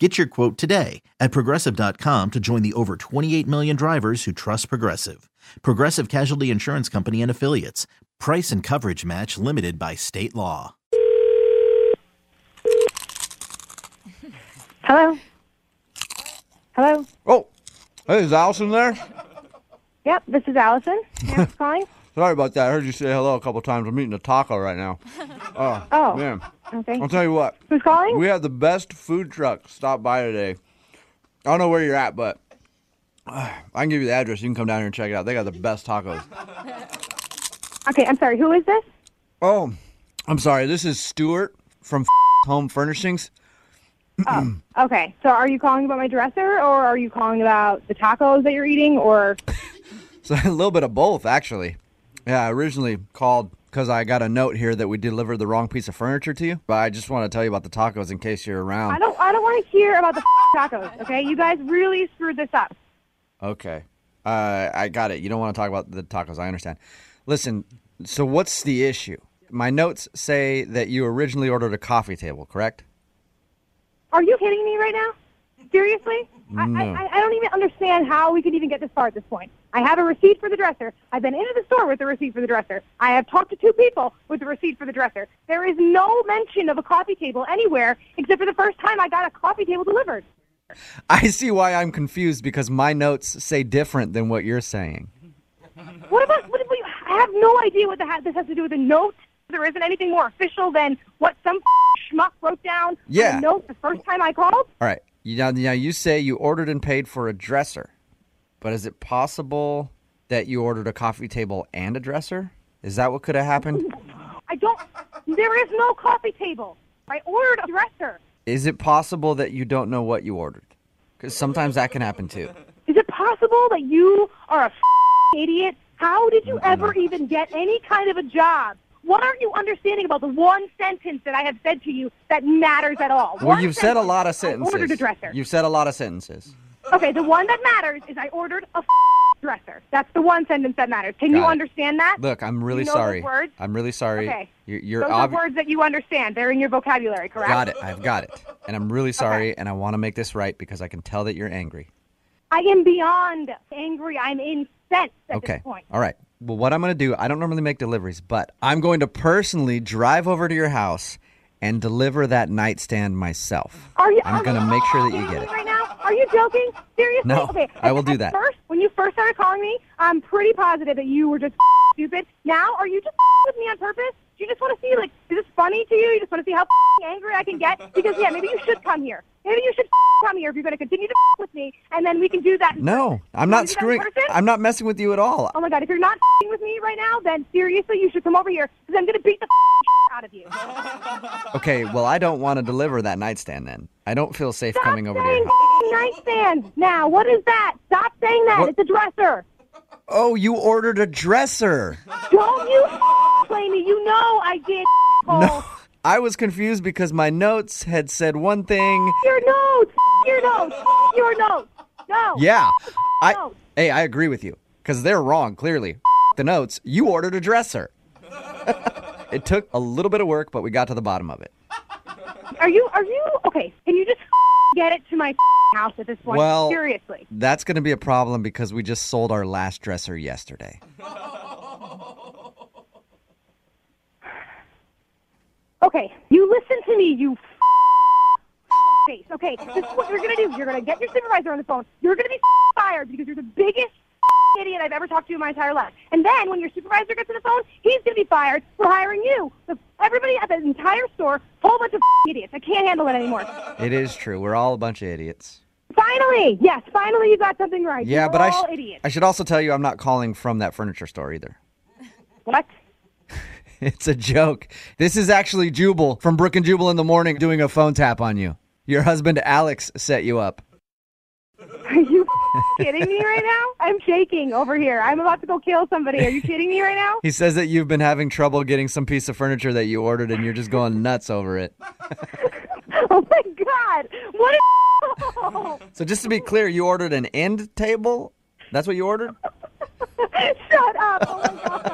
Get your quote today at progressive.com to join the over 28 million drivers who trust Progressive. Progressive Casualty Insurance Company and Affiliates. Price and coverage match limited by state law. Hello? Hello? Oh, hey, is Allison there? Yep, this is Allison. Who's calling? Sorry about that. I heard you say hello a couple times. I'm eating a taco right now. Oh, Oh. man. Okay. I'll tell you what. Who's calling? We had the best food truck stop by today. I don't know where you're at, but uh, I can give you the address. You can come down here and check it out. They got the best tacos. Okay, I'm sorry. Who is this? Oh, I'm sorry. This is Stuart from Home Furnishings. oh, Okay, so are you calling about my dresser, or are you calling about the tacos that you're eating, or So a little bit of both, actually. Yeah, I originally called because I got a note here that we delivered the wrong piece of furniture to you. But I just want to tell you about the tacos in case you're around. I don't, I don't want to hear about the tacos. Okay, you guys really screwed this up. Okay. Uh, I got it. You don't want to talk about the tacos. I understand. Listen, so what's the issue? My notes say that you originally ordered a coffee table, correct? Are you kidding me right now? Seriously? I, No. I, I don't even understand how we could even get this far at this point. I have a receipt for the dresser. I've been into the store with the receipt for the dresser. I have talked to two people with the receipt for the dresser. There is no mention of a coffee table anywhere except for the first time I got a coffee table delivered. I see why I'm confused because my notes say different than what you're saying. What about? What, what, I have no idea what the, this has to do with a note. There isn't anything more official than what some schmuck wrote down on Yeah. a note the first time I called. All right. You, now, now you say you ordered and paid for a dresser, but is it possible that you ordered a coffee table and a dresser? Is that what could have happened? I don't. There is no coffee table. I ordered a dresser. Is it possible that you don't know what you ordered? Because sometimes that can happen too. Is it possible that you are a f***ing idiot? How did you ever even get any kind of a job? What aren't you understanding about the one sentence that I have said to you that matters at all? Well, One you've said a lot of sentences. I ordered a dresser. You've said a lot of sentences. Okay, the one that matters is I ordered a f- dresser. That's the one sentence that matters. Can Got you it. understand that? Look, I'm really you know sorry. words? I'm really sorry. Okay. You're, you're Those ob- are words that you understand. They're in your vocabulary, correct? Got it. I've got it. And I'm really sorry, and I want to make this right because I can tell that you're angry. I am beyond angry. I'm incensed at Okay. this point. All right. Well, what I'm going to do, I don't normally make deliveries, but I'm going to personally drive over to your house and deliver that nightstand myself. Are you? I'm going to make sure that you get it. Right now? Are you joking? Seriously? No, okay. I will do that. First, when you first started calling me, I'm pretty positive that you were just stupid. Now, are you just with me on purpose? Do you just want to see, like, is this funny to you? You just want to see how angry I can get? Because, yeah, maybe you should come here. Maybe you should come here if you're going to continue to with me, and then we can do that. No. I'm not wanna do screwing. I'm not messing with you at all. Oh my god, if you're not with me right now, then seriously, you should come over here because I'm going to beat the out of you. Okay, well, I don't want to deliver that nightstand then. I don't feel safe Stop coming over to saying your house. nightstand now. What is that? Stop saying that. What? It's a dresser. Oh, you ordered a dresser. Don't you play me. You know I did. No, I was confused because my notes had said one thing. Your notes. Your notes. Your notes. No. Yeah, I. No. Hey, I agree with you because they're wrong. Clearly, the notes. You ordered a dresser. it took a little bit of work, but we got to the bottom of it. Are you? Are you? Okay. Can you just get it to my house at this point? Well- seriously. That's going to be a problem because we just sold our last dresser yesterday. Okay. You listen to me. You. face. Okay, this is what you're gonna do. You're gonna get your supervisor on the phone. You're gonna be fired because you're the biggest idiot I've ever talked to in my entire life. And then when your supervisor gets on the phone, he's gonna be fired for hiring you. The, everybody at the entire store, whole bunch of idiots. I can't handle it anymore. It is true. We're all a bunch of idiots. Finally, yes, finally you got something right. Yeah, You're but I, sh- idiots. I should also tell you I'm not calling from that furniture store either. what? It's a joke. This is actually Jubal from Brooke and Jubal in the morning doing a phone tap on you. Your husband Alex set you up. Are you kidding me right now? I'm shaking over here. I'm about to go kill somebody. Are you kidding me right now? He says that you've been having trouble getting some piece of furniture that you ordered and you're just going nuts over it. Oh my god! What? So just to be clear, you ordered an end table? That's what you ordered? Shut up! Oh my god!